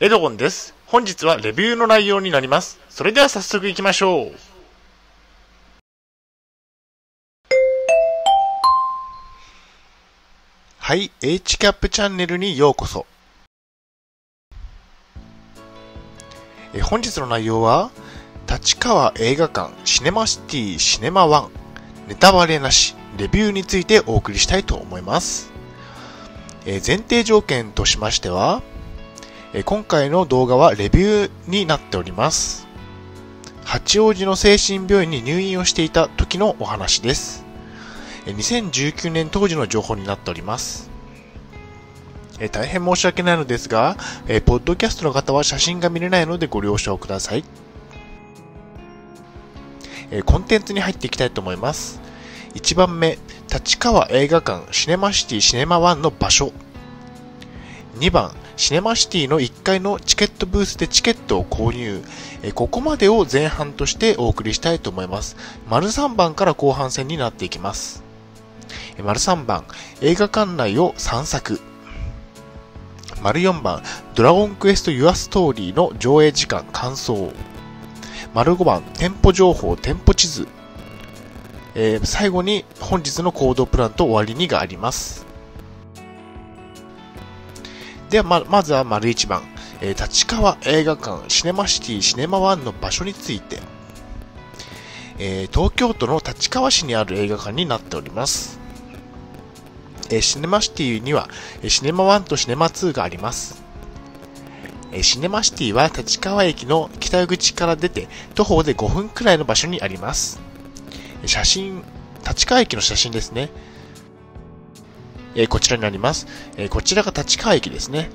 エドゴンです。本日はレビューの内容になります。それでは早速行きましょう。はい、HCAP チャンネルにようこそ。え本日の内容は、立川映画館シネマシティシネマ1ネタバレなしレビューについてお送りしたいと思います。え前提条件としましては、今回の動画はレビューになっております。八王子の精神病院に入院をしていた時のお話です。2019年当時の情報になっております。大変申し訳ないのですが、ポッドキャストの方は写真が見れないのでご了承ください。コンテンツに入っていきたいと思います。1番目、立川映画館シネマシティシネマ1の場所。2番、シネマシティの1階のチケットブースでチケットを購入。えここまでを前半としてお送りしたいと思います。丸3番から後半戦になっていきます。丸3番、映画館内を散策。丸4番、ドラゴンクエストユアストーリーの上映時間感想。丸5番、店舗情報、店舗地図。えー最後に本日の行動プランと終わりにがあります。ではま、まずは丸1番、えー立川映画館シネマシティシネマ1の場所について、えー東京都の立川市にある映画館になっております。えーシネマシティには、えシネマ1とシネマ2があります。えシネマシティは立川駅の北口から出て徒歩で5分くらいの場所にあります。写真、立川駅の写真ですね。えこちらになります。えこちらが立川駅ですね。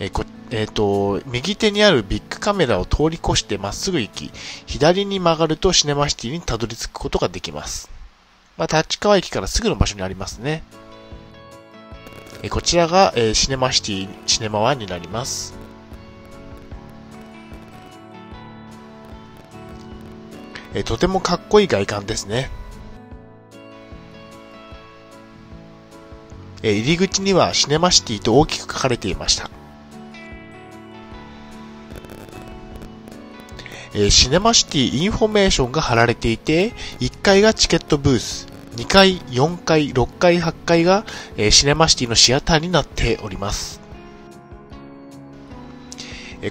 えこえーと、右手にあるビッグカメラを通り越してまっすぐ行き、左に曲がるとシネマシティにたどり着くことができます。まあ、立川駅からすぐの場所にありますね。えこちらが、えーシネマシティシネマ1になります。えとてもかっこいい外観ですね。え入り口にはシネマシティと大きく書かれていました。えシネマシティインフォメーションが貼られていて、1階がチケットブース、2階、4階、6階、8階が、えシネマシティのシアターになっております。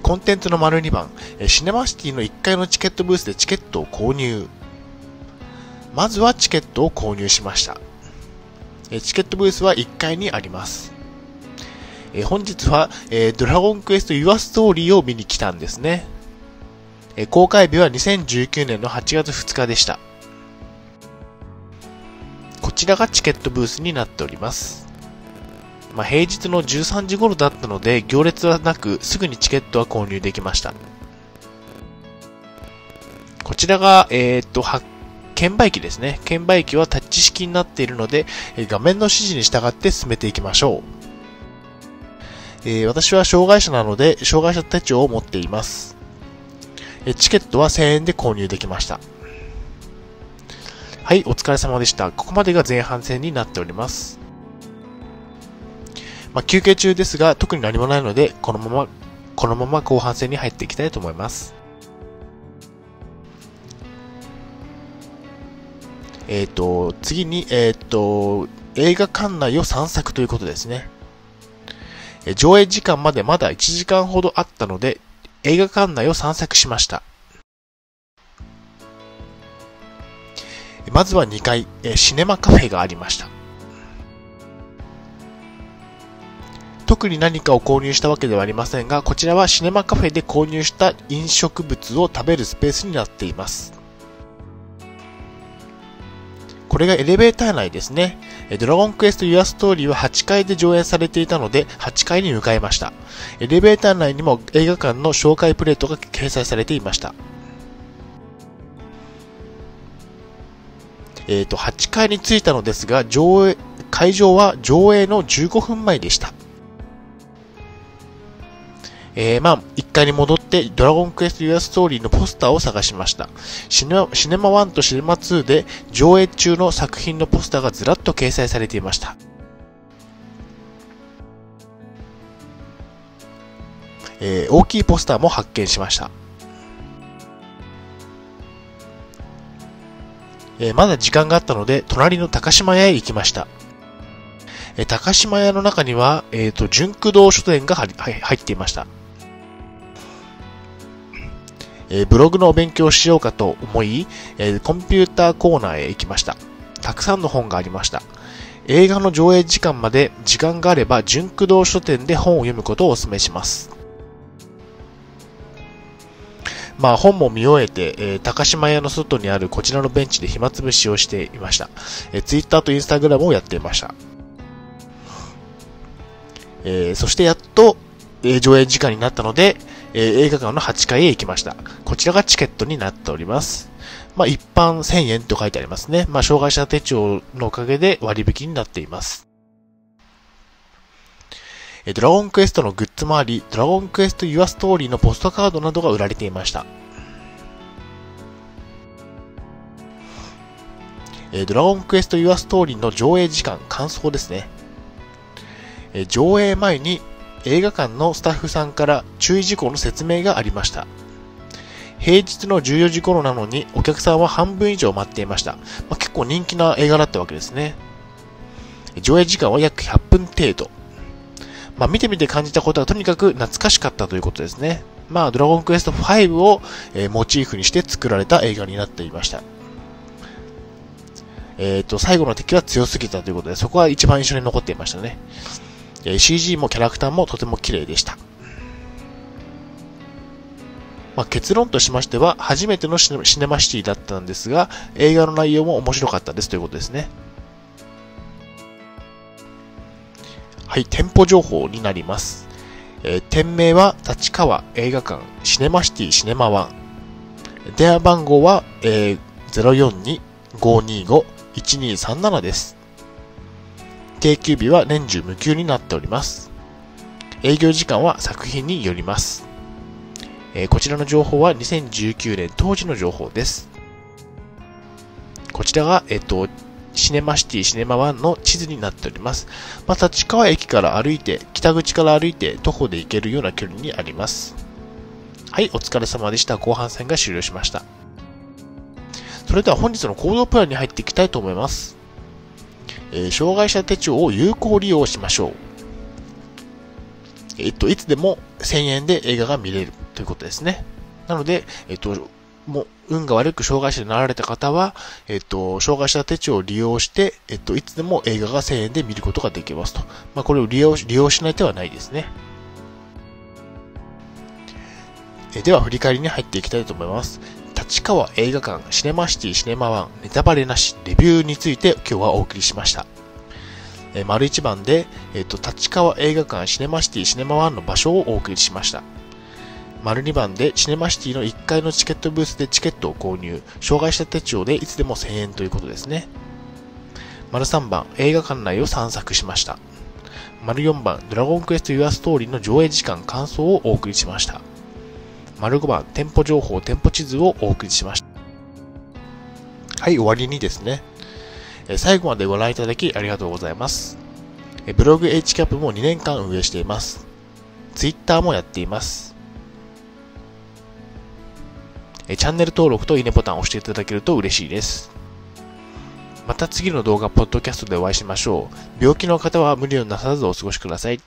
コンテンツの丸2番、シネマシティの1階のチケットブースでチケットを購入。まずはチケットを購入しました。チケットブースは1階にあります。え本日は、えドラゴンクエストユアストーリーを見に来たんですね。え公開日は2019年の8月2日でした。こちらがチケットブースになっております。まあ、平日の13時頃だったので行列はなくすぐにチケットは購入できました。こちらが、えーっと、は券売機ですね。券売機はタッチ式になっているので、画面の指示に従って進めていきましょう。えー私は障害者なので、障害者手帳を持っています。チケットは1000円で購入できました。はい、お疲れ様でした。ここまでが前半戦になっております。まあ、休憩中ですが、特に何もないので、このまま、このまま後半戦に入っていきたいと思います。えっ、と、次に、えっ、と、映画館内を散策ということですね。上映時間までまだ1時間ほどあったので、映画館内を散策しました。まずは2階、えシネマカフェがありました。特に何かを購入したわけではありませんが、こちらはシネマカフェで購入した飲食物を食べるスペースになっています。これがエレベーター内ですね。ドラゴンクエストユアストーリーは8階で上映されていたので、8階に向かいました。エレベーター内にも映画館の紹介プレートが掲載されていました。えっ、と、8階に着いたのですが、上映、会場は上映の15分前でした。えー、まあ、1階に戻って、ドラゴンクエストユアストーリーのポスターを探しました。シネマシネマ1とシネマ2で上映中の作品のポスターがずらっと掲載されていました。えー、大きいポスターも発見しました。えー、まだ時間があったので、隣の高島屋へ行きました。えー、高島屋の中には、えっ、ー、と、純駆動書店が入っていました。えブログのお勉強をしようかと思い、えコンピューターコーナーへ行きました。たくさんの本がありました。映画の上映時間まで時間があれば、純駆動書店で本を読むことをお勧めします。まあ本も見終えて、えー、高島屋の外にあるこちらのベンチで暇つぶしをしていました。えー、Twitter と Instagram をやっていました。えー、そしてやっと、えー、上映時間になったので、えー、映画館の8階へ行きました。こちらがチケットになっております。まあ、一般1000円と書いてありますね。まあ、障害者手帳のおかげで割引になっています。ドラゴンクエストのグッズもあり、ドラゴンクエスト Your Story のポストカードなどが売られていました。ドラゴンクエスト Your Story の上映時間、感想ですね。上映前に映画館のスタッフさんから注意事項の説明がありました。平日の14時頃なのにお客さんは半分以上待っていました。まあ、結構人気な映画だったわけですね。上映時間は約100分程度。まあ、見てみて感じたことはとにかく懐かしかったということですね。まあ、ドラゴンクエスト5を、え、モチーフにして作られた映画になっていました。えっ、ー、と、最後の敵は強すぎたということで、そこは一番印象に残っていましたね。え、CG もキャラクターもとても綺麗でした。まあ、結論としましては、初めてのシネマシティだったんですが、映画の内容も面白かったですということですね。はい、店舗情報になります。えー、店名は立川映画館シネマシティシネマワン。電話番号は、えー、042-525-1237です。定休日は年中無休になっております。営業時間は作品によります。えー、こちらの情報は2019年当時の情報です。こちらが、えっ、と、シネマシティシネマ1の地図になっております。まあ、立川駅から歩いて、北口から歩いて徒歩で行けるような距離にあります。はい、お疲れ様でした。後半戦が終了しました。それでは本日の行動プランに入っていきたいと思います。えー、障害者手帳を有効利用しましょう。えっと、いつでも1000円で映画が見れるということですね。なので、えっと、もう、運が悪く障害者になられた方は、えっと、障害者手帳を利用して、えっと、いつでも映画が1000円で見ることができますと。まあ、これを利用し、利用しない手はないですね。えでは、振り返りに入っていきたいと思います。立川映画館シネマシティシネマワンネタバレなしレビューについて今日はお送りしました。え丸一番で、えっ、と、立川映画館シネマシティシネマワンの場所をお送りしました。丸2番でシネマシティの1階のチケットブースでチケットを購入、障害者手帳でいつでも1000円ということですね。丸3番、映画館内を散策しました。丸4番、ドラゴンクエストユアストーリーの上映時間感想をお送りしました。丸5番、店舗情報、店舗地図をお送りしました。はい、終わりにですね。最後までご覧いただきありがとうございます。ブログ HCAP も2年間運営しています。Twitter もやっています。チャンネル登録といいねボタンを押していただけると嬉しいです。また次の動画、ポッドキャストでお会いしましょう。病気の方は無理をなさらずお過ごしください。